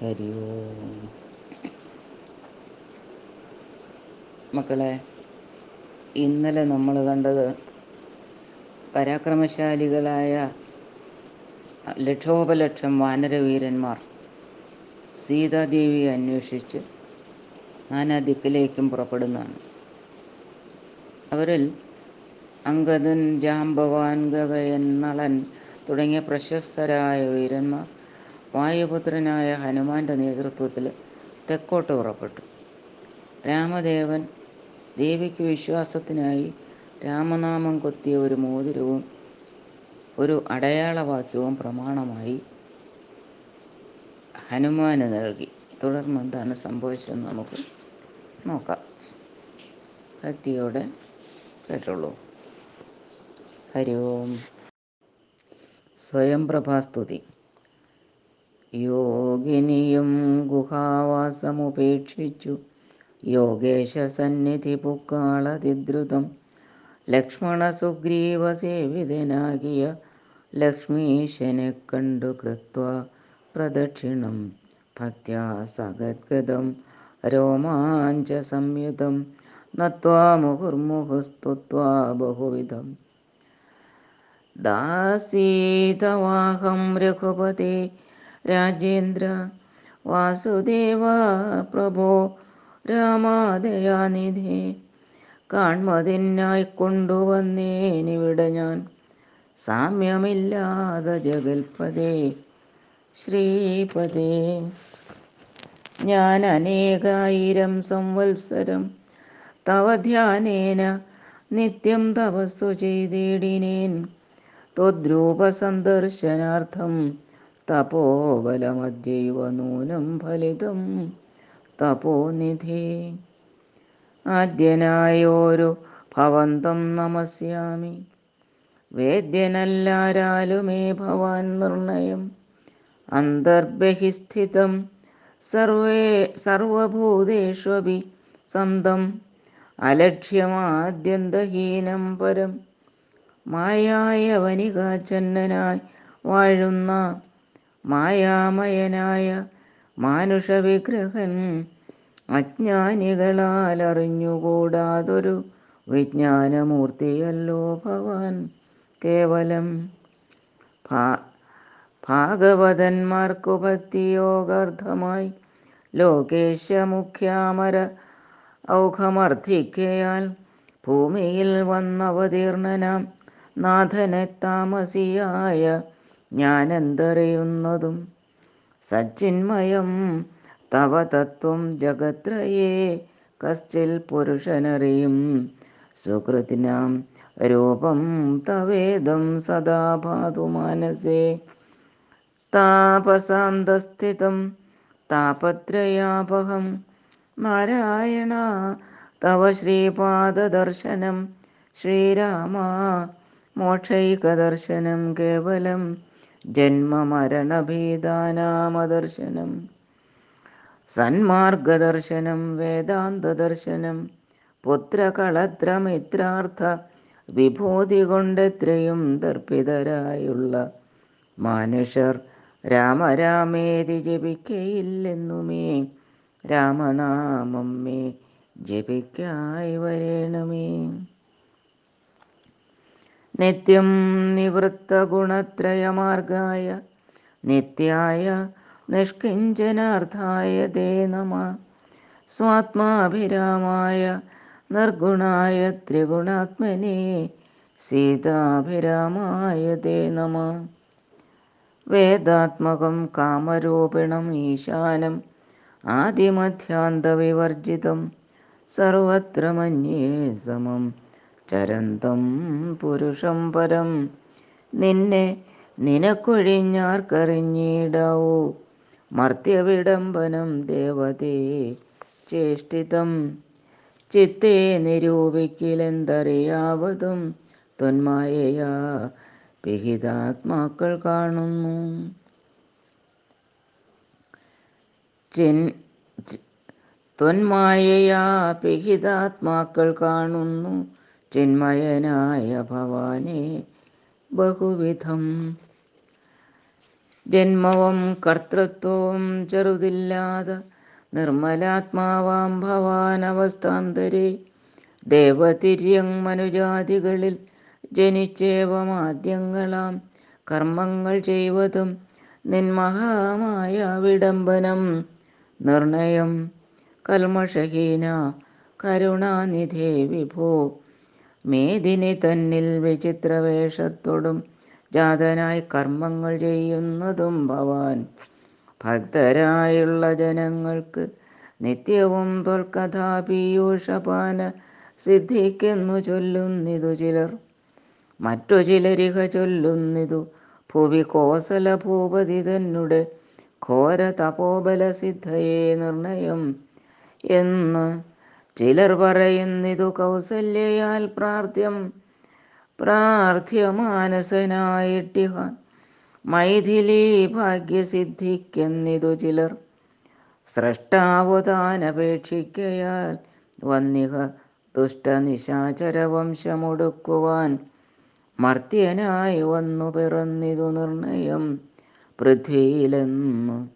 ഹരി ഓം. മക്കളെ ഇന്നലെ നമ്മൾ കണ്ടത് പരാക്രമശാലികളായ ലക്ഷോപലക്ഷം വാനരവീരന്മാർ സീതാദേവിയെ അന്വേഷിച്ച് നാനാ ദിക്കിലേക്കും പുറപ്പെടുന്നതാണ്. അവരിൽ അങ്കദൻ ജാംബവാൻ ഗവയൻ നളൻ തുടങ്ങിയ പ്രശസ്തരായ വീരന്മാർ വായുപുത്രനായ ഹനുമാന്റെ നേതൃത്വത്തിൽ തെക്കോട്ട് പുറപ്പെട്ടു. രാമദേവൻ ദേവിക്ക് വിശ്വാസത്തിനായി രാമനാമം കൊത്തിയ ഒരു മോതിരവും ഒരു അടയാളവാക്യവും പ്രമാണമായി ഹനുമാന് നൽകി. തുടർന്ന് എന്താണ് സംഭവിച്ചതെന്ന് നമുക്ക് നോക്കാം. ഭക്തിയോടെ കേട്ടുള്ളൂ ഹരി ഓം. സ്വയം പ്രഭാസ്തുതി യോഗിനിയും ഗുഹാവാസമുപേക്ഷിച്ചു. യോഗേശ സന്നിധി പുക്കാളതിദ്രുതം ലക്ഷ്മണ സുഗ്രീവ സേവിതനാകിയ ലക്ഷ്മീശനെ കണ്ടു കൃത്വ പ്രദക്ഷിണം. ഭക്ത്യാ സഗദ്ഗതം രോമാഞ്ച സംയുതം നത്വാ മുഹുർമുഹുസ്തുത്വാ ബഹുവിധം. ദാസീതവാഹം രഘുപതി രാജേന്ദ്ര വാസുദേവ പ്രഭോ രാമാദയാനിധി. കാൺമതിനായി കൊണ്ടുവന്നേനിവിടെ ഞാൻ സാമ്യമില്ലാതെ ജഗൽപദേ ശ്രീപദേ ഞാൻ അനേകായിരം സംവത്സരം തവ ധ്യാനേന നിത്യം തപസ്സു ചെയ്തിടിനേൻ. ത്വദ്രൂപസന്ദർശനാർത്ഥം തപോബലമദ്യൈവ നൂനം ഫലിതം തപോനിധി. ആദ്യനായോരു ഭവന്തം നമസ്യാമി. വേദ്യനല്ലാരാലുമേ ഭവാൻ നിർണയം. അന്തർബഹിസ്ഥിതം സർവേ സർവഭൂതേഷ്വപി സന്തം. അലക്ഷ്യമാദ്യന്തഹീനം പരം. മായായ വനികാചന്നനായി വാഴുന്ന മായാമയനായ മാനുഷവിഗ്രഹൻ അജ്ഞാനികളാൽ അറിഞ്ഞുകൂടാതൊരു വിജ്ഞാനമൂർത്തിയല്ലോ ഭവാൻ. കേവലം ഭാ ഭാഗവതന്മാർക്കു ഭക്തിയോഗാർത്ഥമായി ലോകേശമുഖ്യാമര ഔഘമർദ്ധിക്കയാൽ ഭൂമിയിൽ വന്നവതീർണനാം നാഥനെ താമസിയായ ഞാനെന്തറിയുന്നതും സച്ചിന്മയം തവ തത്വം ജഗത്രയേ കശ്ചിൽ പുരുഷനറിയും. സുഹൃത്തിനാം രൂപം തവേദം സദാ ഭാതു മാനസേ. താപസാന്തസ്ഥിതം താപത്രയാപഹം. നാരായണ തവ ശ്രീപാദദർശനം. ശ്രീരാമ മോക്ഷൈകദർശനം കേവലം ജന്മമരണഭീതാനാമദർശനം. സന്മാർഗദർശനം വേദാന്തദർശനം പുത്രകളത്രമിത്രാർത്ഥ വിഭൂതി കൊണ്ടെത്രയും ദർപ്പിതരായുള്ള മനുഷ്യർ രാമരാമേതി ജപിക്കയില്ലെന്നുമേ രാമനാമം മേ ജപിക്കായി വരേണമേ. നിത്യം നിവൃത്തഗുണത്രയമാർഗായ നിത്യായ നിഷ്കിഞ്ചനാർത്ഥായ ദേ നമ. സ്വാത്മാഭിരാമായ നിർഗുണായ ത്രിഗുണാത്മനെ സീതാഭിരാമായ ദേ നമ. വേദാത്മകം കാമരൂപിണം ഈശാനം ആദിമധ്യാന്തവിവർജിതം സർവത്ര മന്യേ സമം. ചരന്തം പുരുഷം പരം. നിന്നെ നിനക്കൊഴിഞ്ഞാർക്കറിഞ്ഞിടാവൂ. മർത്യവിടംബനം ദേവതേ ചേഷ്ടിതം. ചിത്തെ നിരൂപിക്കിലെന്തറിയാവതും. തൊന്മായയാ പിഹിതാത്മാക്കൾ കാണുന്നു. ചിൻ ത്വന്മായയാ പിഹിതാത്മാക്കൾ കാണുന്നു. ചിന്മയനായ ഭവാനി ബഹുവിധം. ജന്മവും കർത്തൃത്വവും ചെറുതില്ലാതെ നിർമ്മലാത്മാവാം ഭവാനവസ്ഥാന്തരെ. ദേവതിര്യങ് മനുജാതികളിൽ ജനിച്ചേവമാദ്യങ്ങളാം കർമ്മങ്ങൾ ചെയ്വതും നിന്മഹാമായ വിടംബനം നിർണയം കൽമഷഹീന കരുണാനിധേ വിഭോ. മേദിനി തന്നിൽ വിചിത്രവേഷത്തോടും ജാതനായി കർമ്മങ്ങൾ ചെയ്യുന്നതും ഭവാൻ. ഭക്തരായുള്ള ജനങ്ങൾക്ക് നിത്യവും തൊൽക്കഥാപീയൂഷപാന സിദ്ധിക്കെന്നു ചൊല്ലുന്നിതു ചിലർ. മറ്റു ചിലരിക ചൊല്ലുന്നിതു ഭൂവി കോസല ഭൂപതി തന്നെ ഘോര തപോബല സിദ്ധയെ നിർണയം എന്ന് ചിലർ പറയുന്നിതു കൗസല്യയാൽ പ്രാർത്ഥ്യം പ്രാർത്ഥ്യ മാനസനായിട്ടിഹ മൈഥിലി ഭാഗ്യസിദ്ധിക്കെന്നിതു ചിലർ. സ്രഷ്ടാവു താനപേക്ഷിക്കയാൽ വന്നിഹ ദുഷ്ടനിശാചരവംശമൊടുക്കുവാൻ മർത്യനായി വന്നു പിറന്നിതു നിർണയം പൃഥ്വിയിലെന്നു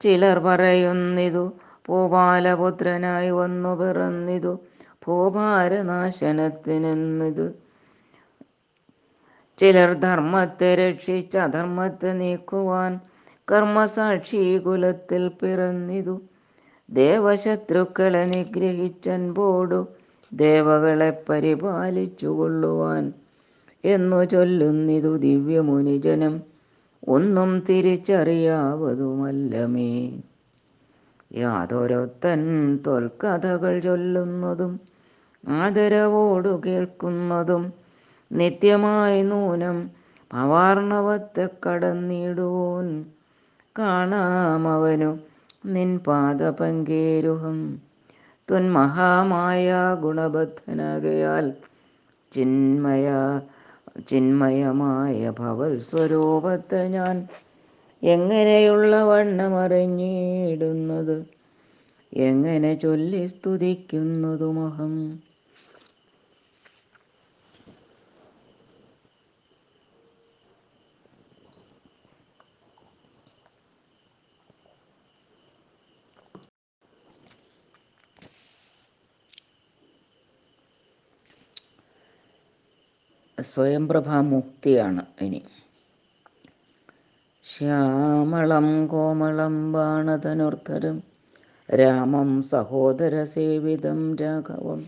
ചിലർ പറയുന്നിതു ഭൂപാലപുത്രനായി വന്നു പിറന്നിതു. ഭൂഭാരനാശനത്തിനെന്നിതു ചിലർ ധർമ്മത്തെ രക്ഷിച്ച് അധർമ്മത്തെ നീക്കുവാൻ കർമ്മസാക്ഷി കുലത്തിൽ പിറന്നിതു. ദേവശത്രുക്കളെ നിഗ്രഹിച്ചൻപോടു ദേവകളെ പരിപാലിച്ചു കൊള്ളുവാൻ എന്നു ചൊല്ലുന്നിതു ദിവ്യമുനിജനം. ഒന്നും തിരിച്ചറിയാവതുമല്ലമേ. യാതൊരൊത്തൻ തൊൽക്കഥകൾ ചൊല്ലുന്നതും ആദരവോടു കേൾക്കുന്നതും നിത്യമായി നൂനം പവാർണവത്തെ കടന്നിടുവോൻ കാണാമവനു നിൻ പാദപങ്കേരുഹം. മഹാമായ ഗുണബദ്ധനാകയാൽ ചിന്മയ ചിന്മയമായ ഭവൽ സ്വരൂപത്തെ ഞാൻ എങ്ങനെയുള്ള വണ്ണമറിഞ്ഞിടുന്നത്? എങ്ങനെ ചൊല്ലി സ്തുതിക്കുന്നതുമഹം സ്വയംപ്രഭാ മുക്തിയാണ് ഇനി. ശ്യാമളം കോമളം ബാണധനുർധരം രാമം സഹോദരസേവിതം രാഘവം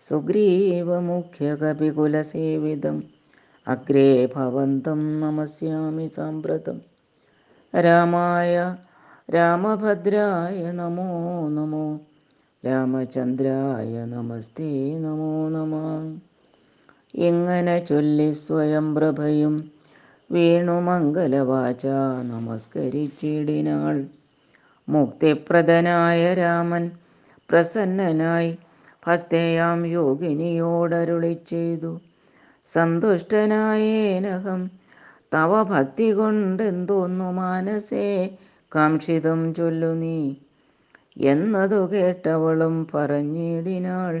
സുഗ്രീവമുഖ്യകപികുലസേവിതം അഗ്രേ ഭവന്തം നമസ്യാമി സാമ്പ്രതം രാമായ രാമഭദ്രായ നമോ നമോ രാമചന്ദ്രായ നമസ്തേ നമോ നമ. ഇങ്ങനെ ചൊല്ലി സ്വയം പ്രഭയും വേണുമംഗലവാച നമസ്കരിച്ചിടിനാൾ. മുക്തിപ്രദനായ രാമൻ പ്രസന്നനായി ഭക്തയാം യോഗിനിയോടരുളി ചെയ്തു സന്തുഷ്ടനായേനഹം തവ ഭക്തി കൊണ്ടെന്തോന്നു മാനസേ കാംക്ഷിതം ചൊല്ലു നീ. എന്നതു കേട്ടവളും പറഞ്ഞിടിനാൾ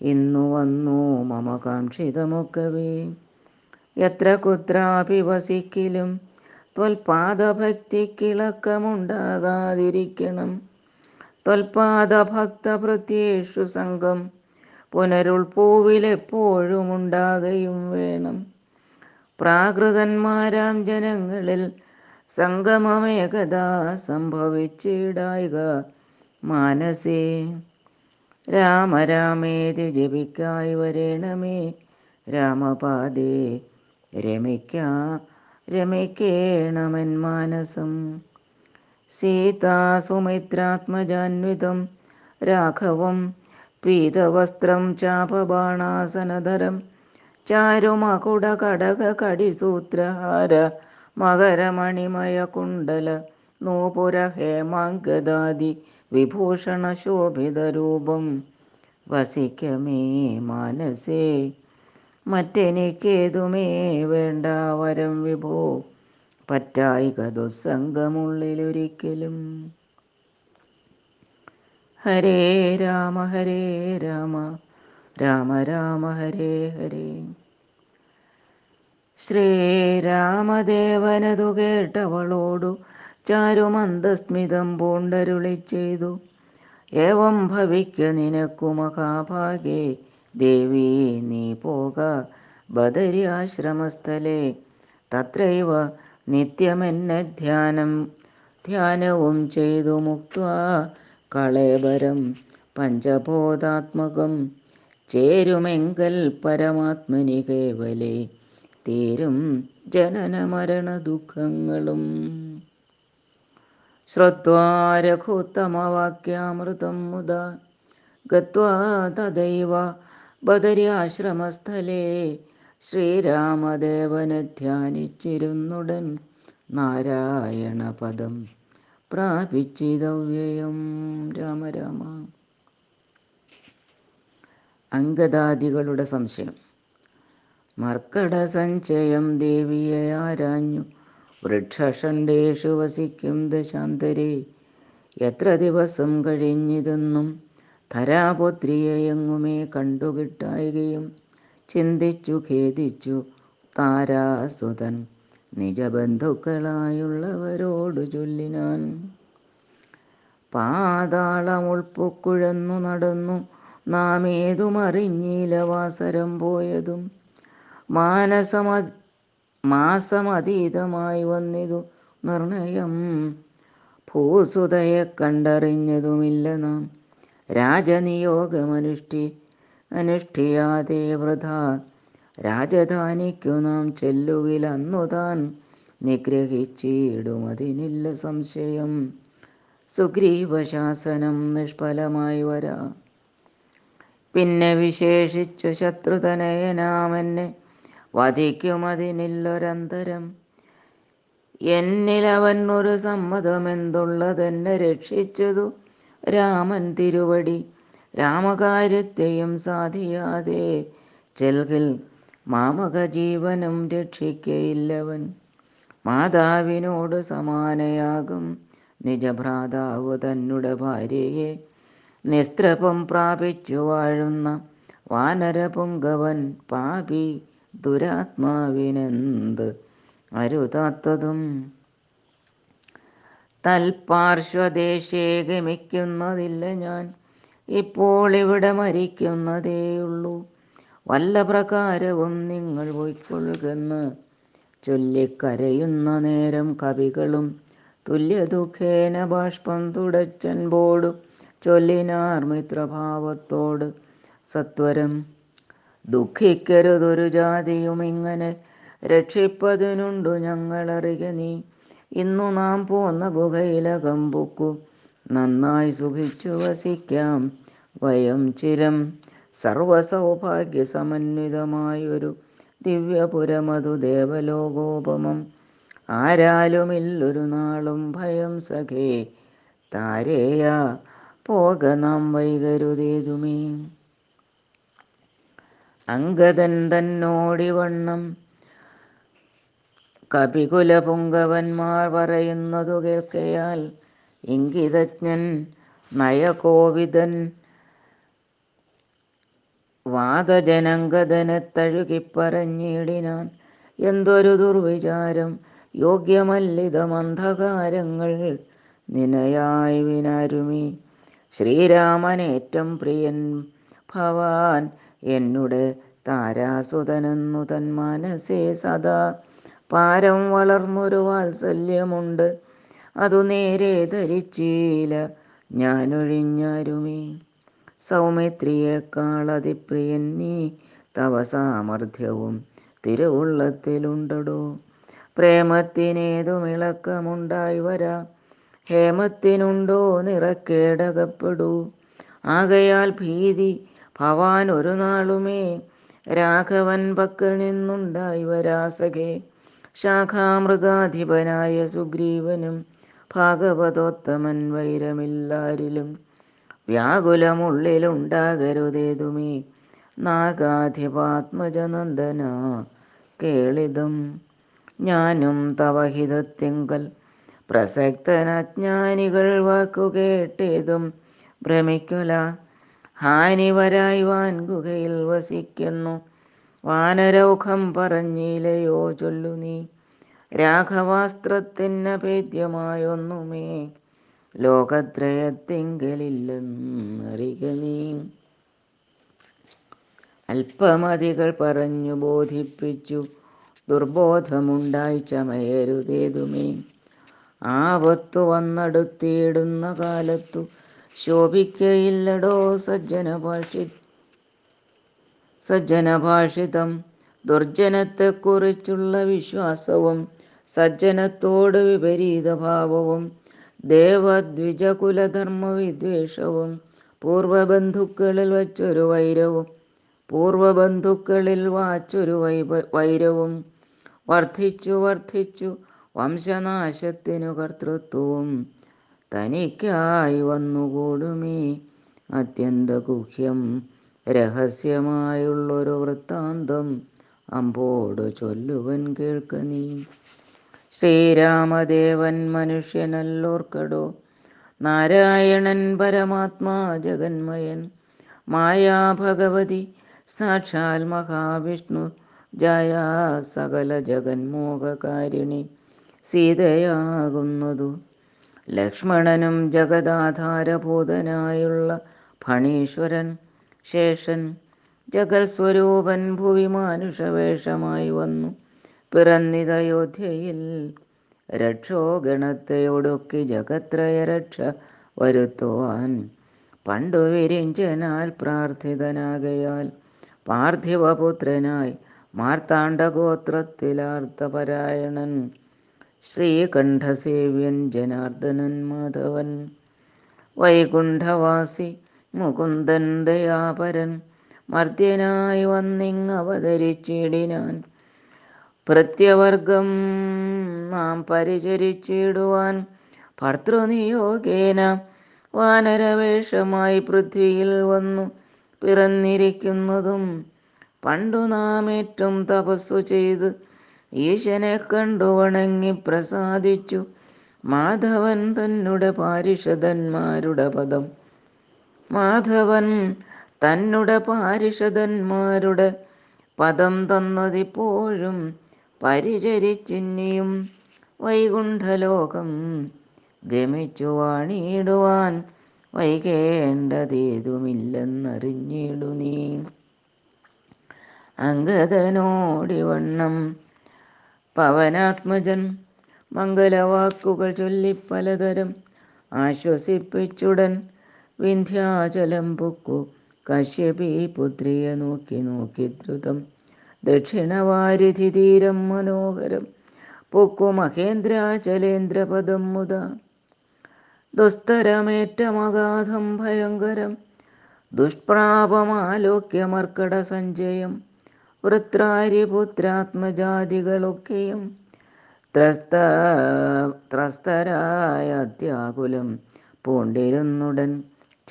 ഇന്നു വന്നു മമ കാക്ഷിതമൊക്കവേ. എത്ര കുത്രാപി വസിക്കിലും ത്വൽപാദഭക്തിക്കിളക്കമുണ്ടാകാതിരിക്കണം. ത്വൽപാദഭക്തഭൃത്യേഷു സംഘം പുനരുൾപൂവിലെപ്പോഴും ഉണ്ടാകയും വേണം. പ്രാകൃതന്മാരാം ജനങ്ങളിൽ സംഗമമേകഥാ സംഭവിച്ചിടായിക മാനസേ. രാമരാമേതി ജപിക്കായി വരേണമേ രാമപാദേ. രമിക്കാ രമിക്കേണമെൻ മാനസം. സീതാസുമിത്രാത്മജാന്വിതം രാഘവം പീതവസ്ത്രം ചാപബാണാസനധരം ചാരുമകുടകടകടിസൂത്രഹാര മകരമണിമയകുണ്ടല നൂപുര ഹേമാങ്കദാദി വിഭൂഷണശോഭിതരൂപം. വസിക്കമേ മാനസേ മറ്റെനിക്കേതുമേ വേണ്ട വരം വിഭോ. പറ്റായിക ദുസ്സംഗമുള്ളിലൊരിക്കലും. ഹരേ രാമ ഹരേ രാമ രാമ രാമ ഹരേ ഹരേ. ശ്രീരാമദേവനതു കേട്ടവളോടു ചാരുമന്ദസ്മിതം പൂണ്ടരുളി ചെയ്തു ഏവം ഭവിക്ക നിനക്കു മഹാഭാഗേ ദേവി നീ പോക ബദരി ആശ്രമസ്ഥലേ തത്രൈവ നിത്യമെന്നെ ധ്യാനം. ധ്യാനവും ചെയ്തു മുക്ത കളേബരം പഞ്ചബോധാത്മകം. ചേരുമെങ്കൽ പരമാത്മനി കേവലേ. തീരും ജനന മരണ ദുഃഖങ്ങളും ശ്രുത്വാ മുത ഗത്വാ തദൈവ ബദര്യാശ്രമസ്ഥലേ. ശ്രീരാമദേവനെ ധ്യാനിച്ചിരുന്നുടൻ നാരായണപദം പ്രാപിച്ചിതവ്യയം. രാമ രാമ. സംശയം. മർക്കട സഞ്ചയം ദേവിയെ ആരാഞ്ഞു. വൃക്ഷഷണ്ടേഷു വസിക്കും ദശാന്തരേ. എത്ര ദിവസം കഴിഞ്ഞിതെന്നും ധരാപുത്രിയെ എങ്ങുമേ കണ്ടുകിട്ടായികയും ചിന്തിച്ചു ഖേദിച്ചു താരാസുതൻ നിജബന്ധുക്കളായുള്ളവരോടു ചൊല്ലിനാൻ പാതാളം ഉൾപ്പൊക്കുഴന്നു നടന്നു നാം ഏതുമറിഞ്ഞീല വാസരം പോയതും മാനസമ മാസമതീതമായി വന്നിതു നിർണയം. ഭൂസുതയെ കണ്ടറിഞ്ഞതുമില്ല നാം. രാജനിയോഗമനുഷ്ഠി അനുഷ്ഠിയാതെ വൃഥ. രാജധാനിക്കു നാം ചെല്ലുകിൽ അന്നു താൻ നിഗ്രഹിച്ചിടും അതിനില്ല സംശയം. സുഗ്രീവശാസനം നിഷ്ഫലമായി വരാ. പിന്നെ വിശേഷിച്ചു ശത്രുതനയനാമെന്നെ വധിക്കുമതിനില്ലൊരന്തരം. എന്നിലവൻ ഒരു സമ്മതമെന്തുള്ളതെന്നെ രക്ഷിച്ചതു രാമൻ തിരുവടി. രാമകാര്യത്തെയും സാധിയാതെ ചെൽകിൽ മാമക ജീവനും രക്ഷിക്കയില്ലവൻ. മാതാവിനോട് സമാനയാകും നിജഭ്രാതാവ് തന്നുടെ ഭാര്യയെ. നിസ്ത്രപം പ്രാപിച്ചു വാഴുന്ന വാനരപുങ്കവൻ പാപി ദുരാത്മാവിനെന്ത് അരുതാത്തതും തൽപാർശ്വദേശേ ഗമിക്കുന്നതില്ല ഞാൻ. ഇപ്പോൾ ഇവിടെ മരിക്കുന്നതേയുള്ളൂ വല്ല പ്രകാരവും നിങ്ങൾ പോയിക്കൊള്ളുകെന്ന് ചൊല്ലിക്കരയുന്ന നേരം കവികളും തുല്യദുഃഖേന ബാഷ്പം തുടച്ചൻ ബോർഡും ചൊല്ലിനാർ മിത്രഭാവത്തോട് സത്വരം. ദുഃഖിക്കരുതൊരു ജാതിയും ഇങ്ങനെ രക്ഷിപ്പതിനുണ്ടു ഞങ്ങളറിക നീ. ഇന്നു നാം പോന്ന ഗുഹയിലകം പൊക്കു. നന്നായി സുഖിച്ചു വസിക്കാം. വയം ചിരം സർവസൗഭാഗ്യ സമന്വിതമായൊരു ദിവ്യപുരമതു ദേവലോകോപമം. ആരാലുമില്ലൊരു നാളും ഭയം സഖേ. താരേയ പോക നാം വൈകരുതേതുമേ. അങ്കദൻ തന്നോടിവണ്ണം കപികുലപുങ്കവന്മാർ പറയുന്നതു കേൾക്കയാൽ ഇംഗിതജ്ഞൻ നയകോവിതൻ വാദജനങ്കദനെ തഴുകിപ്പറഞ്ഞിടിനാൻ എന്തൊരു ദുർവിചാരം. യോഗ്യമല്ലിതമന്ധകാരങ്ങൾ നിനയായി വിനാരുമി. ശ്രീരാമനേറ്റം പ്രിയൻ ഭവാൻ. എന്നുടെ താരാസുതനെന്നു തൻ മനസ്സേ സദാ പാരം വളർന്നൊരു വാത്സല്യമുണ്ട്. അതു നേരെ ധരിച്ചീല ഞാനൊഴിഞ്ഞാരുമേ. സൗമിത്രിയേക്കാൾ അതിപ്രിയൻ നീ തവ സാമർഥ്യവും തിരുവുള്ളത്തിലുണ്ടടോ. പ്രേമത്തിനേതും ഇളക്കമുണ്ടായി വരാ. ഹേമത്തിനുണ്ടോ നിറക്കേടകപ്പെടൂ. ആകയാൽ ഭീതി ഭവാൻ ഒരു നാളുമേ. രാഘവൻ പക്കൽ നിന്നുണ്ടായി വരാസഖേ ശാഖാമൃഗാധിപനായ സുഗ്രീവനും ഭാഗവതോത്തമൻ വൈരമില്ലാരിലും വ്യാകുലമുള്ളിലുണ്ടാകരുതേതുമേ. നാഗാധിപാത്മജനന്ദന കേളിതം. ഞാനും തവഹിതത്തിങ്കൽ പ്രസക്തനജ്ഞാനികൾ വാക്കു കേട്ടേതും ഭ്രമിക്കുല. ഹാനി വാൻകുകയിൽ വസിക്കുന്നു. വാനരൗഖം പറഞ്ഞിലയോ ചൊല്ലു നീ. രാഘവാസ്ത്രത്തിനഭേദ്യമായൊന്നുമേ. ലോകത്രയത്തിങ്കലില്ലെന്നറിക നീ. അല്പമതികൾ പറഞ്ഞു ബോധിപ്പിച്ചു. ദുർബോധമുണ്ടായി ചമയരുതേതുമേ. ആപത്തു വന്നടുത്തിയിടുന്ന കാലത്തു ശോഭിക്കയില്ലടോ സജ്ജന സജ്ജനഭാഷി സജ്ജനഭാഷിതം. ദുർജനത്തെക്കുറിച്ചുള്ള വിശ്വാസവും സജ്ജനത്തോട് വിപരീത ഭാവവും ദേവദ്വിജകുലധർമ്മ വിദ്വേഷവും പൂർവബന്ധുക്കളിൽ വച്ചൊരു വൈരവും പൂർവബന്ധുക്കളിൽ വാച്ചൊരു വൈരവും വർദ്ധിച്ചു വർദ്ധിച്ചു വംശനാശത്തിനു കർത്തൃത്വവും തനിക്കായി വന്നുകൂടുമീ അത്യന്തഗുഹ്യം. രഹസ്യമായുള്ളൊരു വൃത്താന്തം അമ്പോട് ചൊല്ലുവൻ കേൾക്ക നീ. ശ്രീരാമദേവൻ മനുഷ്യനല്ലോർക്കടോ. നാരായണൻ പരമാത്മാ ജഗന്മയൻ. മായാ ഭഗവതി സാക്ഷാൽ മഹാവിഷ്ണു. ജയ സകല ജഗന്മോഹകാരിണി. സീതയാകുന്നതു ലക്ഷ്മണനും ജഗദാധാരഭൂതനായുള്ള ഫണീശ്വരൻ ശേഷൻ ജഗൽ സ്വരൂപൻ ഭുവി മാനുഷവേഷമായി വന്നു. പിറന്നിതയോധ്യയിൽ രക്ഷോ ഗണത്തെയൊടുക്കി ജഗത്രയ രക്ഷ വരുത്തുവാൻ പണ്ടു വിരിഞ്ചനാൽ പ്രാർത്ഥിതനാകയാൽ പാർത്ഥിവപുത്രനായി മാർത്താണ്ഡഗോത്രത്തിലാർത്ഥപരായണൻ ശ്രീകണ്ഠസേവ്യൻ ജനാർദ്ദനൻ മാധവൻ. വൈകുണ്ഠവാസി മുകുന്ദൻ ദയാപരൻ മർദ്യനായി വന്നിങ്ങവതരിച്ചിടിനാൻ പ്രത്യവർഗം നാം പരിചരിച്ചിടുവാൻ. ഭർത്തൃനിയോഗേന വാനരവേഷമായി പൃഥ്വിയിൽ വന്നു പിറന്നിരിക്കുന്നതും പണ്ടു നാം ഏറ്റവും തപസ്സു ചെയ്ത് ഈശനെ കണ്ടു വണങ്ങി പ്രസാദിച്ചു. മാധവൻ തന്നുടെ പാരിഷദന്മാരുടെ പദം. മാധവൻ തന്നുടെ പാരിഷദന്മാരുടെ പദം തന്നതിപ്പോഴും പരിചരിച്ചിന്നിയും വൈകുണ്ഠലോകം ഗമിച്ചു വാണിയിടുവാൻ വൈകേണ്ടതേതുമില്ലെന്നറിഞ്ഞിടു നീ. അങ്കദനോടിവണ്ണം പവനാത്മജൻ മംഗലവാക്കുകൾ ചൊല്ലി പലതരം ആശ്വസിപ്പിച്ചുടൻ വിന്ധ്യാചലം പൊക്കു. കശ്യപി പുത്രിയെ നോക്കി നോക്കി ദ്രുതം. ദക്ഷിണവാരിധി തീരം മനോഹരം. പൊക്കു മഹേന്ദ്രാചലേന്ദ്രപദം മുത. ദുസ്തരമേറ്റമഗാധം ഭയങ്കരം. ദുഷ്പ്രാപമാലോക്യമർക്കട സഞ്ജയം വൃത്രാരിപുത്രാത്മജാതികളൊക്കെയും ത്രസ്ത ത്രസ്തരായ അത്യാകുലം പൂണ്ടിരുന്നുടൻ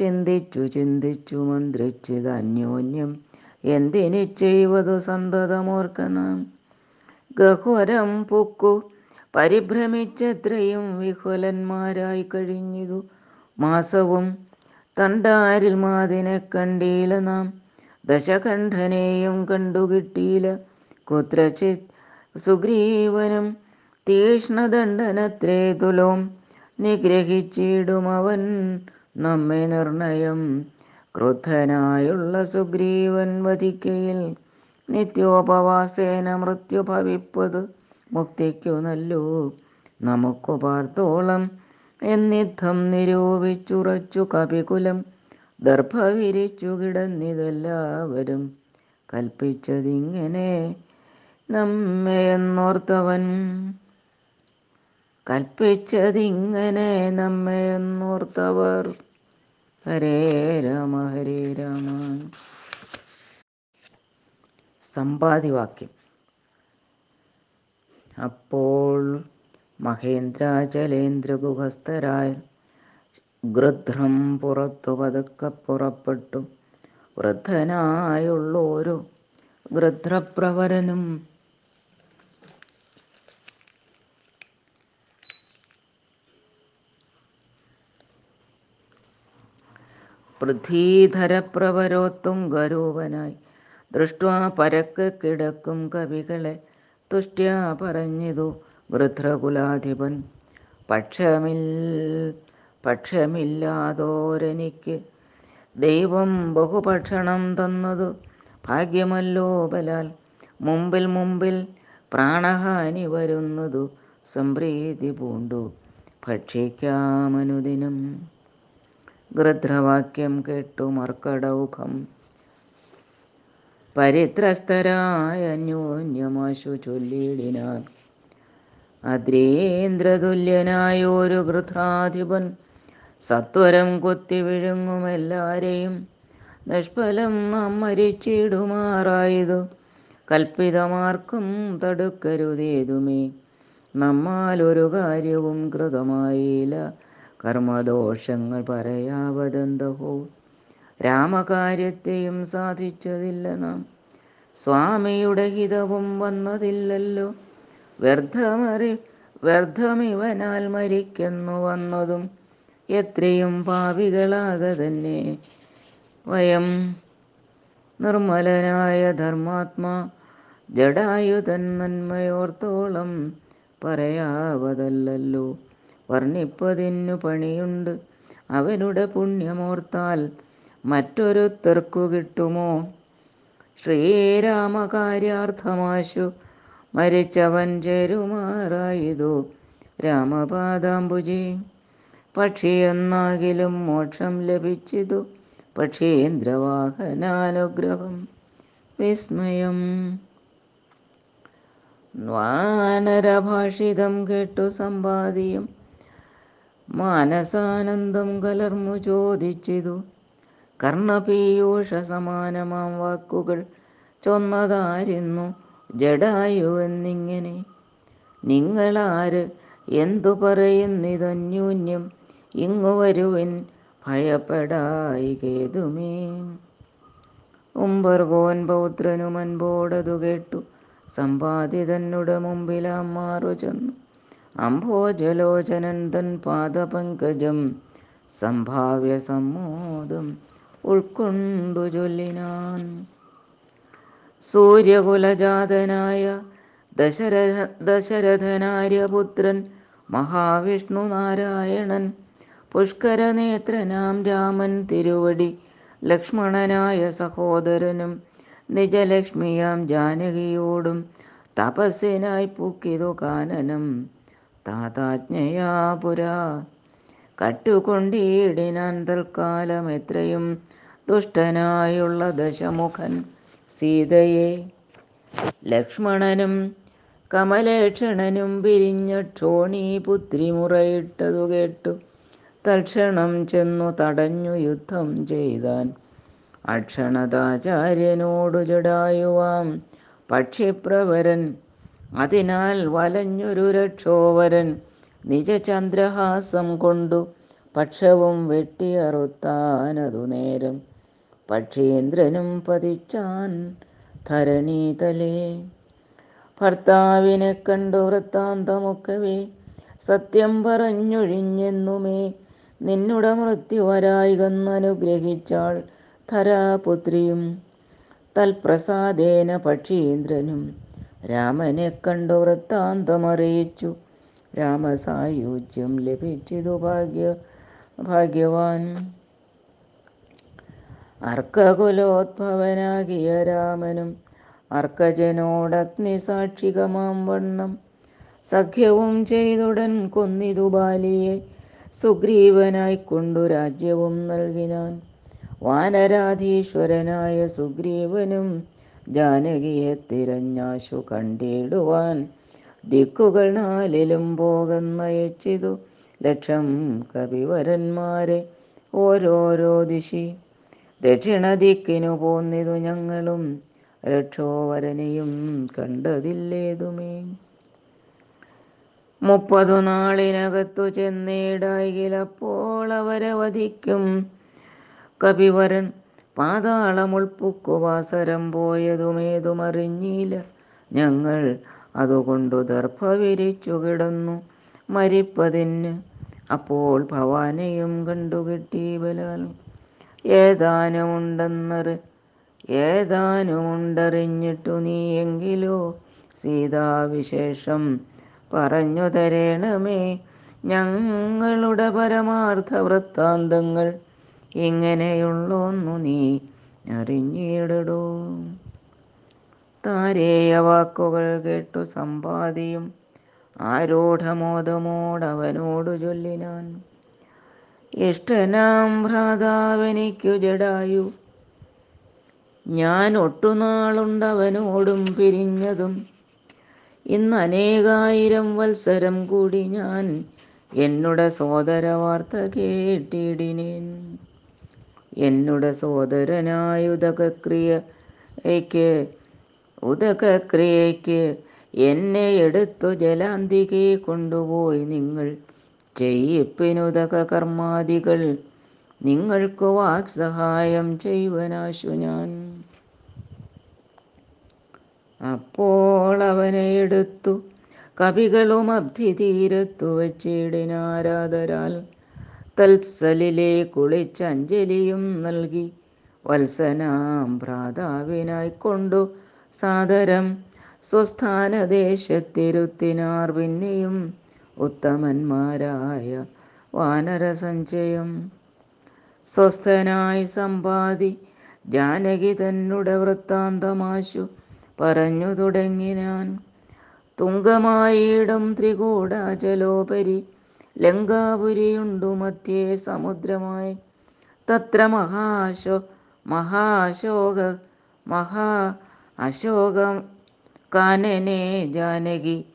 ചിന്തിച്ചു ചിന്തിച്ചു മന്ത്രിച്ചത് അന്യോന്യം. എന്തിനി ചെയ്വതു സന്തതമോർക്കണം? ഗഹോരം പൊക്കു. പരിഭ്രമിച്ചത്രയും വിഹുലന്മാരായി കഴിഞ്ഞിതു. മാസവും തണ്ടാരിൽ മാതിനെ കണ്ടീല നാം. ദശകണ്ഠനെയും കണ്ടുകിട്ടീല കുത്രചിത് സുഗ്രീവനും തീഷ്ണദണ്ഡനത്രേ തുലോം. നിഗ്രഹിച്ചിടും അവൻ നമ്മെ നിർണയം. ക്രുദ്ധനായുള്ള സുഗ്രീവൻ വധിക്കയിൽ നിത്യോപവാസേന മൃത്യു ഭവിപ്പത് മുക്തിക്കു നല്ലു. നമുക്കു പാർത്തോളം എന്നിദ്ധം നിരൂപിച്ചുറച്ചു കപികുലം ദർഭവിരിച്ചു കിടന്നിതെല്ലാവരും കൽപ്പിച്ചതിങ്ങനെ നമ്മെയെന്നോർത്തവൻ കൽപ്പിച്ചതിങ്ങനെ നമ്മെ എന്നോർത്തവർ. ഹരേ രാമ ഹരേ രാമ. സമ്പാദിവാക്യം അപ്പോൾ മഹേന്ദ്രാചലേന്ദ്രഗുഹസ്ഥരായ ഗൃധ്രം പുറത്തു പതുക്കെ പുറപ്പെട്ടു. വൃദ്ധനായുള്ളൊരു ഗൃധ്രപ്രവരനും പൃഥ്വീധരപ്രവരോത്തുങ്കരൂപനായി ദൃഷ്ട്വാ പരക്കെ കിടക്കും കവികളെ തുഷ്ട്യാ പറഞ്ഞിതു വൃദ്ധകുലാധിപൻ. പക്ഷമിൽ പക്ഷമില്ലാതോരെനിക്ക് ദൈവം ബഹുഭക്ഷണം തന്നതു ഭാഗ്യമല്ലോ ബലാൽ. മുമ്പിൽ മുമ്പിൽ പ്രാണഹാനി വരുന്നതു സംപ്രീതി പൂണ്ടു ഭക്ഷിക്കാമനുദിനം. ഗൃധ്രവാക്യം കേട്ടു മർക്കടൗഖം പരിത്രസ്തരായ അന്യോന്യമാശു ചൊല്ലിയിടിനാൻ. അദ്രീന്ദ്രതുല്യനായൊരു ഗൃധ്രാധിപൻ സത്വരം കൊത്തി വിഴുങ്ങും എല്ലാരെയും. നിഷ്ഫലം നാം മരിച്ചിടുമാറായതു കൽപ്പിതമാർക്കും തടുക്കരുതേതുമേ. നമ്മാൽ ഒരു കാര്യവും കൃതമായില്ല. കർമ്മദോഷങ്ങൾ പറയാവതെന്തഹോ? രാമകാര്യത്തെയും സാധിച്ചതില്ല നാം. സ്വാമിയുടെ ഹിതവും വന്നതില്ലല്ലോ. വ്യർത്ഥമറി വ്യർത്ഥമിവനാൽ മരിക്കുന്നു വന്നതും എത്രയും പാവികളാകെ തന്നെ വയം നിർമ്മലനായ ധർമാത്മാ ജഡായുധൻ നന്മയോർത്തോളം പറയാവതല്ലോ വർണിപ്പതിനു പണിയുണ്ട്. അവനുടെ പുണ്യമോർത്താൽ മറ്റൊരുത്തർക്കു കിട്ടുമോ? ശ്രീരാമകാര്യാർത്ഥമാശു മരിച്ചവൻ ചേരുമാറായതു. രാമപാദാംബുജി പക്ഷിയെന്നാകിലും മോക്ഷം ലഭിച്ചതു. പക്ഷീന്ദ്രവാഹനാനുഗ്രഹം വിസ്മയം. വാനരഭാഷിതം കേട്ടു സമ്പാദിയും. മാനസാനന്ദം കലർന്നു ചോദിച്ചിതു. കർണപീയൂഷ സമാനമാം വാക്കുകൾ ചൊന്നതായിരുന്നു ജഡായുവെന്നിങ്ങനെ. നിങ്ങളാര് എന്തു പറയുന്നിതന്യൂന്യം ഇങ്ങു വരുവിൻ ഭയപ്പെടായി കേതുമേ ഉംബർഗോൻ പൗത്രനും അൻപോടതു കേട്ടു. സമ്പാദിതനുടെ മുമ്പിലാം മാറു ചെന്നു അംഭോജലോചനൻ തൻ പാദപങ്കജം സംഭാവ്യ സമ്മോദം ഉൾക്കൊണ്ടു ചൊല്ലിനാൻ. സൂര്യകുലജാതനായ ദശരഥ ദശരഥനാര്യപുത്രൻ മഹാവിഷ്ണു നാരായണൻ പുഷ്കരനേത്രനാം രാമൻ തിരുവടി ലക്ഷ്മണനായ സഹോദരനും നിജലക്ഷ്മിയാം ജാനകിയോടും തപസ്സിനായി പൂക്കിതു കാനനം. താതാജ്ഞയാ പുരാ. കട്ടുകൊണ്ടിടിനാൻ തൽക്കാലം എത്രയും ദുഷ്ടനായുള്ള ദശമുഖൻ സീതയെ. ലക്ഷ്മണനും കമലേക്ഷണനും പിരിഞ്ഞ ക്ഷോണി പുത്രി മുറയിട്ടതു കേട്ടു. തൽക്ഷണം ചെന്നു തടഞ്ഞു യുദ്ധം ചെയ്താൻ. അക്ഷണതാചാര്യനോടു ജടായുവാം പക്ഷിപ്രവരൻ അതിനാൽ വലഞ്ഞൊരു രക്ഷോവരൻ നിജചന്ദ്രഹാസം കൊണ്ടു പക്ഷവും വെട്ടിയറുത്താനതു നേരം. പക്ഷേന്ദ്രനും പതിച്ചാൻ ധരണീതലേ. ഭർത്താവിനെ കണ്ടു വൃത്താന്തമൊക്കവേ. സത്യം പറഞ്ഞൊഴിഞ്ഞെന്നുമേ. നിന്നുടെ മൃത്യുവരായികന്നനുഗ്രഹിച്ചാൾ ധരാപുത്രിയും തൽപ്രസാദേന പക്ഷീന്ദ്രനും രാമനെ കണ്ടു വൃത്താന്തമറിയിച്ചു. രാമസായുജ്യം ലഭിച്ചതു ഭാഗ്യ ഭാഗ്യവാൻ. അർക്കകുലോദ്ഭവനാകിയ രാമനും അർക്കജനോടഗ്നി സാക്ഷികമാം വണ്ണം. സഖ്യവും ചെയ്തുടൻ കൊന്നിതു ബാലിയെ സുഗ്രീവനായി കൊണ്ടു രാജ്യവും നൽകിനാൻ. വാനരാധീശ്വരനായ സുഗ്രീവനും ജാനകിയെ തിരഞ്ഞാശു കണ്ടിടുവാൻ ദിക്കുകൾ നാലിലും പോകുന്നയച്ചിതു ലക്ഷം കവിവരന്മാരെ ഓരോരോ ദിശി ദക്ഷിണ ദിക്കിനു പോന്നിതു ഞങ്ങളും. രക്ഷോവരനെയും കണ്ടതില്ലേതുമേ? മുപ്പതു നാളിനകത്തു ചെന്നേടായിലപ്പോൾ അവരെ വധിക്കും കപിവരൻ പാതാളമുൾപ്പുക്കുവാസരം പോയതുമേതുമറിഞ്ഞില്ല. ഞങ്ങൾ അതുകൊണ്ടു ദർഭവിരിച്ചു കിടന്നു. മരിപ്പതിന് അപ്പോൾ ഭവാനെയും കണ്ടുകിട്ടി ബലാൽ. ഏതാനുമുണ്ടെന്നറി ഏതാനുമുണ്ടറിഞ്ഞിട്ടു നീയെങ്കിലോ സീതാവിശേഷം പറഞ്ഞു തരേണമേ. ഞങ്ങളുടെ പരമാർത്ഥ വൃത്താന്തങ്ങൾ ഇങ്ങനെയുള്ളൊന്നു നീ അറിഞ്ഞിടടൂ. താരേയ വാക്കുകൾ കേട്ടു സമ്പാദിയും ആരൂഢമോദമോടവനോടു ചൊല്ലിനാൻ. ഇഷ്ടനാം ഭ്രാതാവെനിക്കു ജടായു ഞാൻ ഒട്ടുനാളുണ്ടവനോടും പിരിഞ്ഞതും ഇന്ന് അനേകായിരം വത്സരം കൂടി ഞാൻ. എന്നുടെ സോദര വാർത്ത കേട്ടിടിനേൻ. എന്നുടെ സോദരനായ ഉദകക്രിയയ്ക്ക് ഉദകക്രിയയ്ക്ക് എന്നെ എടുത്തു ജലാന്തികെ കൊണ്ടുപോയി നിങ്ങൾ ചെയ്യപ്പിനുതക കർമാദികൾ നിങ്ങൾക്ക് വാക് സഹായം ചെയ്യുവനാശു ഞാൻ. അപ്പോൾ അവനെ എടുത്തു കവികളും അബ്ധി തീരത്തു വച്ചിടിനാരാധരാൽ തൽസലിലെ കുളിച്ചഞ്ജലിയും നൽകി വത്സനാം ഭ്രാതാവിനായി കൊണ്ടു സാദരം. സ്വസ്ഥാനദേശത്തിരുത്തിനാർ പിന്നെയും ഉത്തമന്മാരായ വാനരസഞ്ചയം. സ്വസ്ഥനായി സമ്പാദി ജാനകി തന്നുടെ വൃത്താന്തമാശു പറഞ്ഞു തുടങ്ങിനാൻ തുങ്കമായിടും ത്രികൂടാചലോപരി ലങ്കാപുരിയുണ്ടു മധ്യേ സമുദ്രമായി. തത്ര മഹാശോ മഹാശോക മഹാ അശോകം. കാനനെ ജാനകി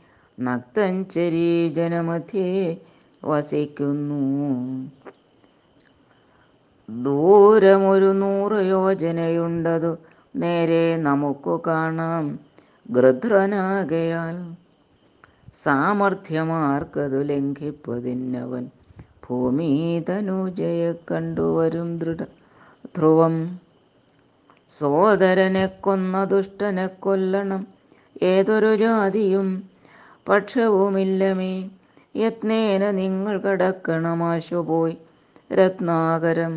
നക്തഞ്ചരി ജനമധ്യേ വസിക്കുന്നു. ദൂരമൊരു നൂറ് യോജനയുണ്ടതു നേരെ നമുക്കു കാണാം. ഗൃധ്രനാകയാൽ സാമർഥ്യമാർക്കതു ലംഘിപ്പതിന്നവൻ. ഭൂമി തനുജയെ കണ്ടുവരും ദൃഢ ധ്രുവം. സോദരനെ കൊന്ന ദുഷ്ടനെ കൊല്ലണം. ഏതൊരു ജാതിയും പക്ഷവുമില്ലമേ. യത്നേന നിങ്ങൾ കടക്കണമാശു പോയി രത്നാകരം.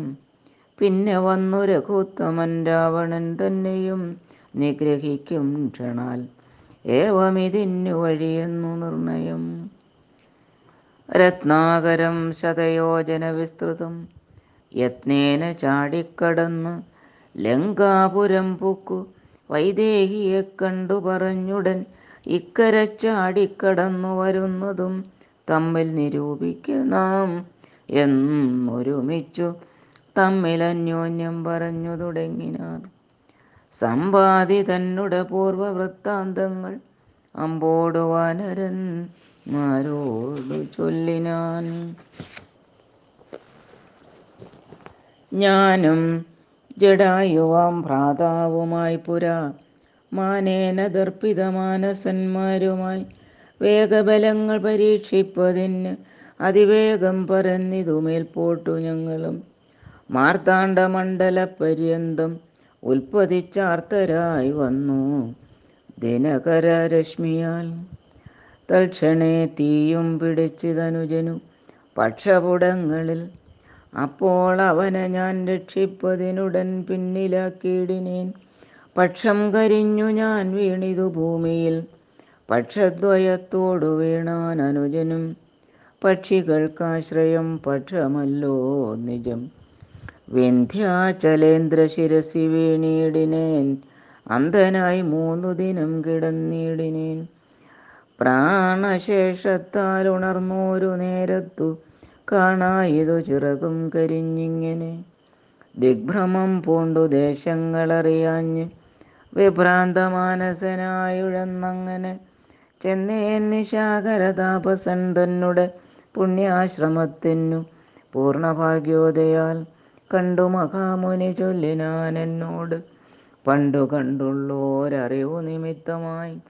പിന്നെ വന്നു രഘുത്തമൻ രാവണൻ തന്നെയും നിഗ്രഹിക്കും ക്ഷണാൽ. ഏവമിതിന്നു വഴിയെന്നു നിർണയം. രത്നാകരം ശതയോജന വിസ്തൃതം. യത്നേന ചാടിക്കടന്ന് ലങ്കാപുരം പൂക്കു വൈദേഹിയെ കണ്ടു പറഞ്ഞുടൻ ഇക്കര ചാടിക്കടന്നു വരുന്നതും തമ്മിൽ നിരൂപിക്ക നാം എന്നൊരുമിച്ചു തമ്മിൽ അന്യോന്യം പറഞ്ഞു തുടങ്ങിനാർ. സമ്പാദി തന്നുട പൂർവ വൃത്താന്തങ്ങൾ അമ്പോടു വാനരൻ ചൊല്ലിനാൻ. ഞാനും ജഡായുവാം ഭ്രാതാവുമായി പുരാ. മാനേന ദർപ്പിത മാനസന്മാരുമായി വേഗബലങ്ങൾ പരീക്ഷിപ്പതിന് അതിവേഗം പറന്നിതു പോട്ടു ഞങ്ങളും. മാർത്താണ്ഡമണ്ഡല പര്യന്തം ഉൽപ്പതിച്ചാർത്തരായി വന്നു. ദിനകര രശ്മിയാൽ തൽക്ഷണേ തീയും പിടിച്ചിതനുജനു പക്ഷപുടങ്ങളിൽ. അപ്പോൾ അവനെ ഞാൻ രക്ഷിപ്പതിനുടൻ പിന്നിലാക്കിയിടിനേൻ. പക്ഷം കരിഞ്ഞു ഞാൻ വീണിതു ഭൂമിയിൽ. പക്ഷദ്വയത്തോടു വീണാൻ അനുജനും പക്ഷികൾക്കാശ്രയം പക്ഷമല്ലോ നിജം. വിന്ധ്യാചലേന്ദ്ര ശിരസി വീണിടിനേൻ. അന്ധനായി മൂന്നു ദിനം കിടന്നിടിനേൻ. പ്രാണശേഷത്താൽ ഉണർന്നോരു നേരത്തു കാണായതു ചിറകും കരിഞ്ഞിങ്ങനെ. ദിഗ്ഭ്രമം പൂണ്ടു ദേശങ്ങളറിയാഞ്ഞ് വിഭ്രാന്തമാനസനായുഴന്നങ്ങനെ ചെന്നേൻ നിശാകര താപസൻ തന്നുടെ പുണ്യാശ്രമത്തിനു പൂർണഭാഗ്യോദയാൽ കണ്ടു മഹാമുനി ചൊല്ലിനാൻ എന്നോട്. പണ്ടു കണ്ടുള്ളോരറിവു നിമിത്തമായി.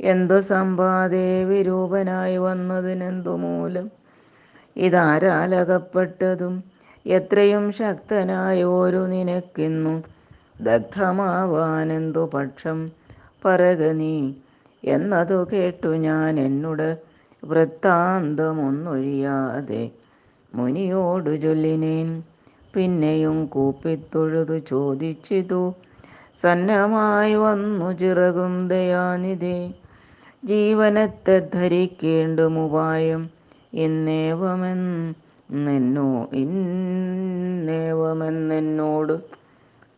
എന്തു സമ്പാദേ വിരൂപനായി വന്നതിനെന്തു മൂലം ഇതാരാലകപ്പെട്ടതും എത്രയും ശക്തനായോരു നിനക്കിന്നു ദഗ്ധമാവാനെന്തു പക്ഷം പറക നീ? എന്നതു കേട്ടു ഞാൻ എന്നോട് വൃത്താന്തമൊന്നൊഴിയാതെ. മുനിയോടു ചൊല്ലിനേൻ പിന്നെയും കൂപ്പിത്തൊഴുതു ചോദിച്ചിതു. സന്നമായി വന്നു ചിറകും ദയാനിധി. ജീവനത്തെ ധരിക്കേണ്ടുമുപായം എന്നേവമെന്നെന്നോ ഇന്നേവമെന്നെന്നോട്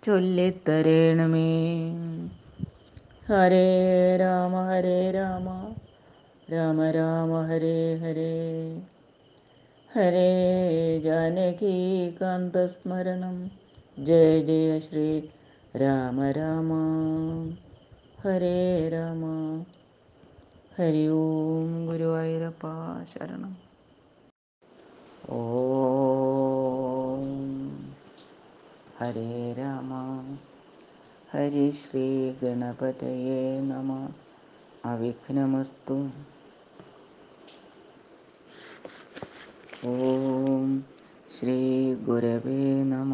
ചൊല്ലിത്തരേണമേ. ഹരേ രാമ ഹരേ രാമ. രാമ രാമ ഹരേ ഹരേ. ഹരേ ജാനകീകാന്തസ്മരണം ജയ ജയ ശ്രീ രാമ രാമ ഹരേ രാമ ഹരി ഓം ഗുരുവായൂരപ്പ ശരണം ഓം ഹരേ രാമ ഹരി ശ്രീ ഗണപതയേ നമ അവിഘ്നമസ്തു ഓം ശ്രീ ഗുരവേ നമ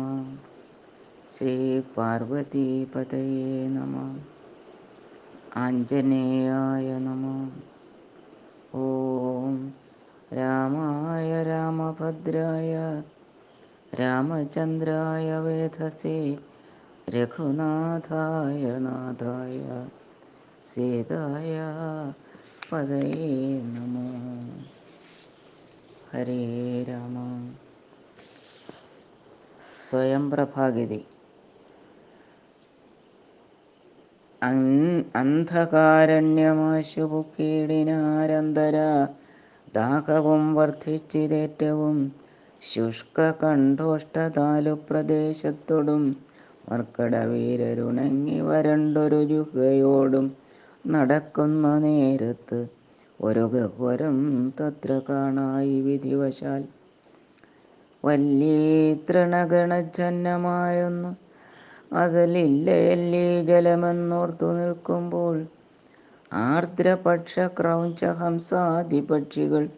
ശ്രീ പാർവതീപതയേ നമ ആഞ്ജനേയായ നമ ഓം രാമായ രാമഭദ്രായ രാമചന്ദ്രായ വേധസേ രഘുനാഥായ നാഥായ സീതായ പതയേ നമോ ഹരേ രാമ. സ്വയം പ്രഭാഗിതി. അന്ധകാരണ്യമാശുപുക്കീടിനാരന്തര ദാഹവും വർദ്ധിച്ചിതേറ്റവും ശുഷ്കകണ്ഠോഷ്ടതാലു പ്രദേശത്തോടും മർക്കടവീരരുണങ്ങി വരണ്ടൊരു ജുഹയോടും നടക്കുന്ന നേരത്ത് ഒരു ഗഹ്വരം തത്ര കാണായി വിധിവശാൽ. വല്ലീ തൃണഗണച്ഛന്നമായൊന്നു അതിലില്ലയല്ലീ ജലമെന്നോർത്തു നിൽക്കുമ്പോൾ. ആർദ്രപക്ഷ ക്രൗഞ്ച ഹംസാദി പക്ഷികൾ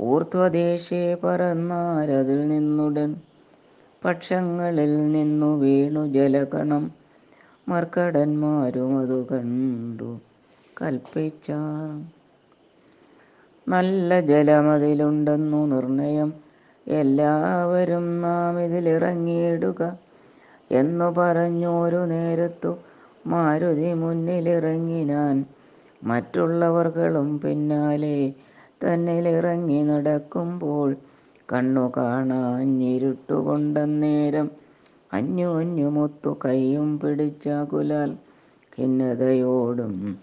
ഊർധ്വദേശേ പറന്നാരതിൽ നിന്നുടൻ പക്ഷങ്ങളിൽ നിന്നു വീണു ജലകണം മർക്കടന്മാരും അതു കണ്ടു കൽപ്പിച്ചാർ. നല്ല ജലമതിലുണ്ടെന്നു നിർണയം. എല്ലാവരും നാം ഇതിലിറങ്ങിയിടുക എന്നു പറഞ്ഞോരു നേരത്തു മാരുതി മുന്നിലിറങ്ങിനാൻ. മറ്റുള്ളവർകളും പിന്നാലെ തന്നിലിറങ്ങി നടക്കുമ്പോൾ കണ്ണു കാണാഞ്ഞിരുട്ടുകൊണ്ടന്നേരം അന്യോന്യമൊത്തു കൈയും പിടിച്ചാകുലാൽ ഖിന്നതയോടും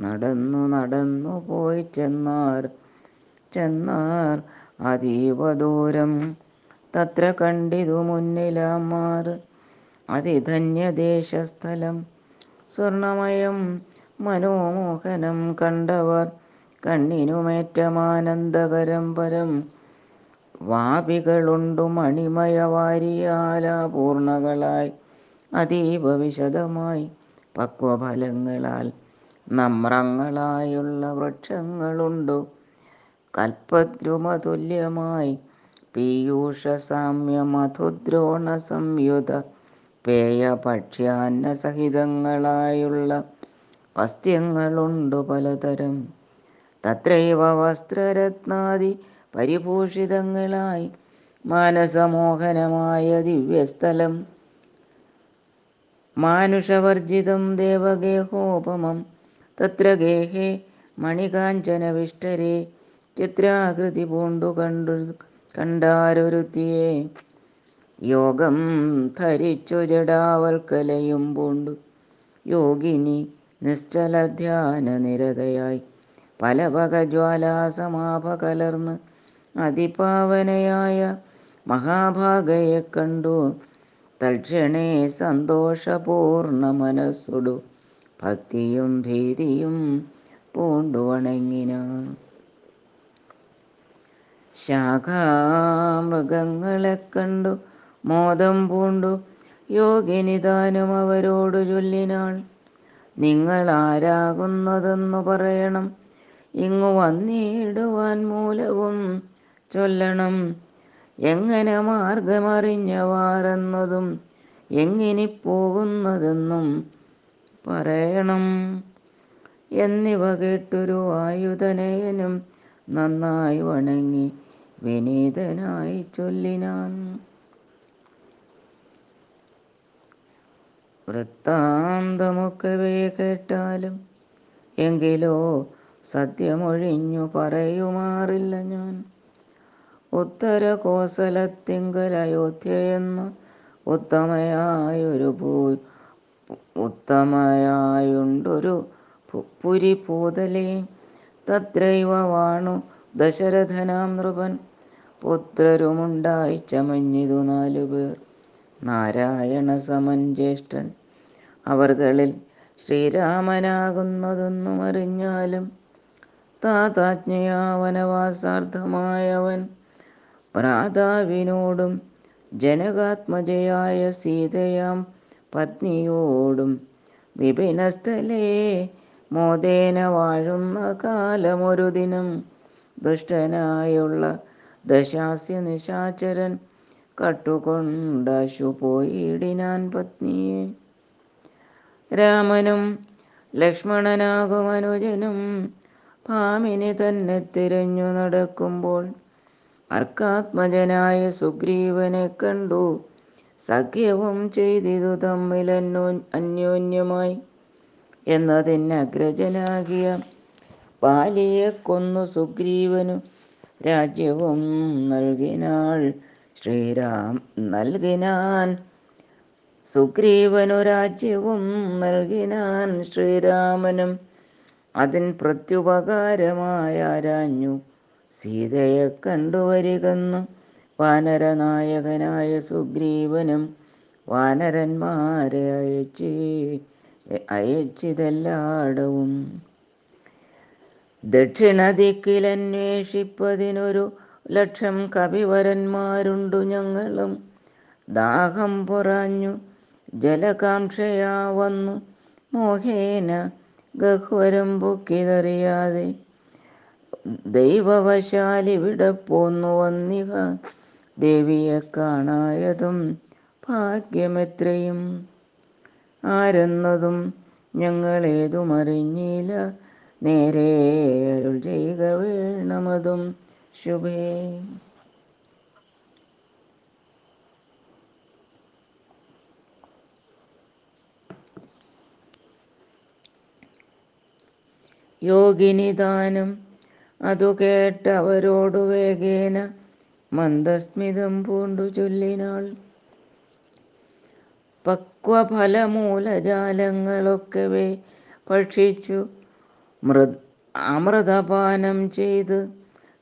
നടന്നു നടന്നു പോയി ചെന്നാർ. ചെന്നാർ അതീവ ദൂരം. തത്ര കണ്ടിതു മുന്നിലാമാർ അതിധന്യദേശസ്ഥലം. സ്വർണമയം മനോമോഹനം കണ്ടവർ കണ്ണിനുമേറ്റമാനന്ദകരം പരം. വാപികളുണ്ടു മണിമയവാരിയാലാപൂർണകളായി അതീവ വിശദമായി പക്വഫലങ്ങളാൽ നമ്രങ്ങളായുള്ള വൃക്ഷങ്ങളുണ്ടു. കൽപ്പദ്രുമതുല്യമായി പീയൂഷ സാമ്യമധുദ്രോണ സംയുത പേയഭക്ഷ്യാന്ന സഹിതങ്ങളായുള്ള വസ്ത്യങ്ങളുണ്ടു പലതരം. തത്രൈവ വസ്ത്രരത്നാദി പരിഭൂഷിതങ്ങളായി മാനസമോഹനമായ ദിവ്യസ്ഥലം. മാനുഷവർജിതം ദേവഗേഹോപമം. തത്ര ഗേഹേ മണികാഞ്ചനവിഷ്ടരെ. ചിത്രാകൃതി പൂണ്ടു കണ്ടു കണ്ടാരൊരുത്തിയെ. യോഗം ധരിച്ചു ജടാവൽക്കലയും പൂണ്ടു. യോഗിനി നിശ്ചല ധ്യാന നിരതയായി പല വകജ്വാലാസമാപ കലർന്ന് അതിപാവനയായ മഹാഭാഗയെ കണ്ടു. തക്ഷണേ സന്തോഷപൂർണ മനസ്സുടു ഭക്തിയും ഭീതിയും പൂണ്ടു വണങ്ങിനാൻ ശാഖാമൃഗങ്ങളെ കണ്ടു മോദം പൂണ്ടു. യോഗിനിദാനം അവരോട് ചൊല്ലിനാൾ നിങ്ങൾ ആരാകുന്നതെന്നു പറയണം. ഇങ്ങു വന്നിടുവാൻ മൂലവും ചൊല്ലണം. എങ്ങനെ മാർഗമറിഞ്ഞവാറെന്നതും എങ്ങനെ പോകുന്നതെന്നും പറയണം. എന്നിവ കേട്ടൊരു ആയുധനയനും നന്നായി വണങ്ങി. വിനീതനായി ചൊല്ലിനാൻ. വൃത്താന്തമൊക്കവേ കേട്ടാലും എങ്കിലോ സത്യമൊഴിഞ്ഞു പറയുമാറില്ല ഞാൻ. ഉത്തര കോസലത്തിങ്കൽ അയോധ്യയെന്ന ഉത്തമയായൊരു ഭൂ ഉത്തമയായുണ്ടൊരു പുരി പൂതലേ തത്രൈവ വാണു ദശരഥനാം നൃപൻ പുത്രരുമുണ്ടായി ചമഞ്ഞിതു നാലുപേർ. നാരായണ സമൻ ജ്യേഷ്ഠൻ. അവർകളിൽ ശ്രീരാമനാകുന്നതൊന്നും അറിഞ്ഞാലും താതാജ്ഞയാ വനവാസാർത്ഥമായവൻ ഭ്രാതാവിനോടും ജനകാത്മജയായ സീതയാം പത്നിയോടും വിപിനസ്ഥലേ മോദേന വാഴുന്ന കാലമൊരു ദിനം ദുഷ്ടനായുള്ള ദശാസ്യ നിശാചരൻ കട്ടുകൊണ്ടാശു പോയിടിനാൻ പത്നിയെ. രാമനും ലക്ഷ്മണനാകും അനുജനും ഭാമിനി തന്നെ തിരഞ്ഞു നടക്കുമ്പോൾ അർക്കാത്മജനായ സുഗ്രീവനെ കണ്ടു. സഖ്യവും ചെയ്തിതു തമ്മിൽ അന്യോന്യമായി. എന്നതിന് അഗ്രജനാകിയ പാലിയെ കൊന്നു സുഗ്രീവനു. രാജ്യവും നൽകിനാൾ ശ്രീരാം നൽകിനാൻ. സുഗ്രീവനു രാജ്യവും നൽകിനാൻ ശ്രീരാമനും. അതിൻ പ്രത്യുപകാരമായ രാഞ്ഞു സീതയെ കണ്ടുവരികന്നു. വാനരനായകനായ സുഗ്രീവനും വാനരന്മാരെ അയച്ച് അയച്ചിതെല്ലാടവും. ദക്ഷിണദിക്കിലന്വേഷിപ്പതിനൊരു ലക്ഷം കവിവരന്മാരുണ്ടു ഞങ്ങളും. ദാഹം പൊറാഞ്ഞു ജലകാംക്ഷയാ വന്നു മോഹേന ഗഹ്വരം പൊക്കിതറിയാതെ. ദൈവവശാലിവിടെ പോന്നു വന്നിക ദേവിയെ കാണായതും ഭാഗ്യമെത്രയും. ആരെന്നതും ഞങ്ങളേതും അറിഞ്ഞില്ല നേരെ അരുൾ ചെയ്യുക വേണമതും ശുഭേ. യോഗിനിദാനം അതു കേട്ടവരോടു വേഗേന മന്ദസ്മിതം പൂണ്ടു ചൊല്ലിനാൾ. പക്വഫലമൂലജാലങ്ങളൊക്കവേ ഭക്ഷിച്ചു മൃ അമൃതപാനം ചെയ്ത്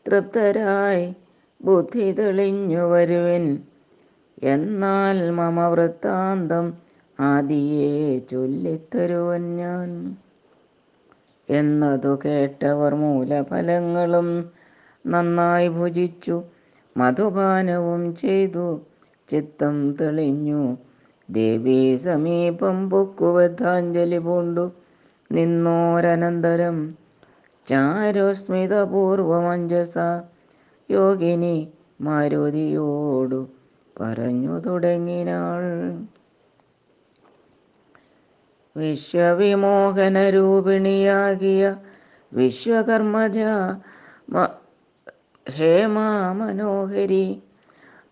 തൃപ്തരായി ബുദ്ധി തെളിഞ്ഞു വരുവിൻ. എന്നാൽ മമ വൃത്താന്തം ആദിയെ ചൊല്ലിത്തരുവൻ ഞാൻ. എന്നതു കേട്ടവർ മൂലഫലങ്ങളും നന്നായി ഭുജിച്ചു മധുപാനവും ചെയ്തു ചിത്തം തെളിഞ്ഞു. ദേവീ സമീപം പൊക്കുവധാഞ്ജലി പൂണ്ടു നിന്നോരനന്തരം ചാരുസ്മിതപൂർവമഞ്ജസ യോഗിനി മാരുതിയോടു പറഞ്ഞു തുടങ്ങിനാൾ. വിശ്വവിമോഹന രൂപിണിയാകിയ വിശ്വകർമ്മജ ഹേമാ മനോഹരി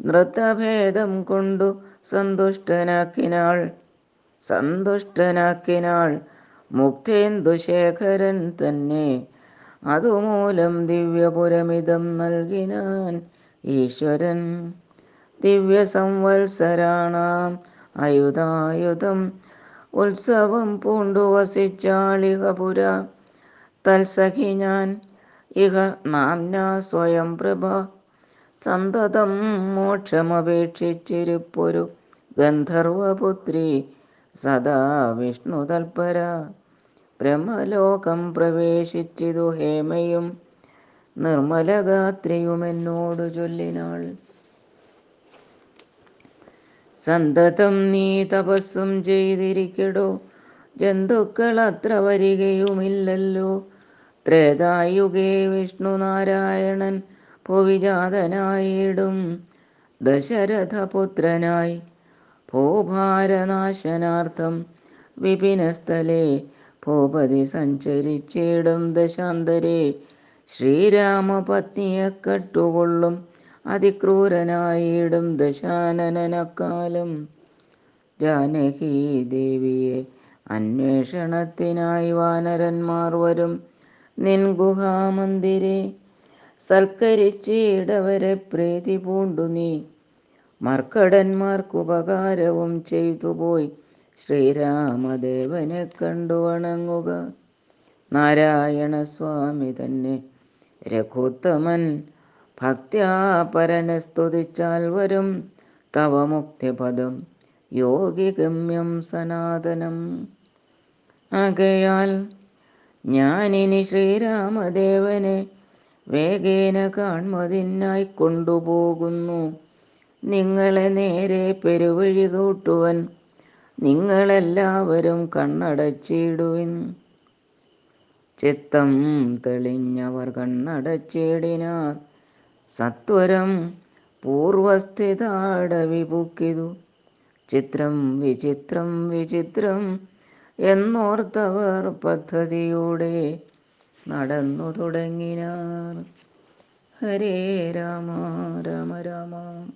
നൃത്തഭേദം കൊണ്ടു സന്തുഷ്ടനാക്കിനാൾ. സന്തുഷ്ടനാക്കിനാൾ മുക്തേന്ദുശേഖരൻ തന്നെ. അതുമൂലം ദിവ്യപുരമിതം നൽകിനാൻ ഈശ്വരൻ. ദിവ്യ സംവത്സരാണാം അയുധായുധം ഉത്സവം പൂണ്ടു വസിച്ചാളിഹ പുര തൽസഖി ഞാൻ ഇഹ നാം സ്വയം പ്രഭ. സന്തതം മോക്ഷമപേക്ഷിച്ചിരിപ്പൊരു ഗന്ധർവപുത്രി. സദാ വിഷ്ണു തൽപര. ബ്രഹ്മലോകം പ്രവേശിച്ചിതു ഹേമയും നിർമ്മലഗാത്രിയും എന്നോട് ചൊല്ലിനാൾ. സന്തതം നീ തപസ്സും ചെയ്തിരിക്കടോ ജന്തുക്കൾ അത്ര വരികയുമില്ലല്ലോ. ത്രേതായുഗേ വിഷ്ണു നാരായണൻ ഭുവിജാതനായിടും ദശരഥപുത്രനായി ഭൂഭാരനാശനാർത്ഥം വിപിനസ്ഥലേ ഭൂപതി സഞ്ചരിച്ചിടും ദശാന്തരേ. ശ്രീരാമപത്നിയെ കട്ടുകൊള്ളും അതിക്രൂരനായിടും ദശാനനക്കാലം ജാനകി ദേവിയെ അന്വേഷണത്തിനായി വാനരന്മാർ വരും നിൻ ഗുഹാമന്ദിരെ സൽക്കരിച്ചിടവരെ പ്രീതി പൂണ്ടു നീ. മർക്കടന്മാർക്കുപകാരവും ചെയ്തുപോയി ശ്രീരാമദേവനെ കണ്ടു വണങ്ങുക. നാരായണസ്വാമി തന്നെ രഘുത്തമൻ ഭക്ത്യാ പരനെ സ്തുതിച്ചാൽ വരും. തവ മുക്തിപദം യോഗിഗമ്യം സനാതനം. ആകയാൽ ഞാനിനി ശ്രീരാമദേവനെ വേഗേന കാൺമതിനായി കൊണ്ടുപോകുന്നു. നിങ്ങളെ നേരെ പെരുവഴി കൂട്ടുവൻ നിങ്ങളെല്ലാവരും കണ്ണടച്ചിടുവിൻ. ചിത്തം തെളിഞ്ഞവർ കണ്ണടച്ചിടിനാർ. സത്വരം പൂർവസ്ഥിതാടവിപുക്കിതു. ചിത്രം വിചിത്രം വിചിത്രം എന്നോർത്തവർ പദ്ധതിയോടെ നടന്നു തുടങ്ങിനാർ. ഹരേ രാമ രാമ രാമ.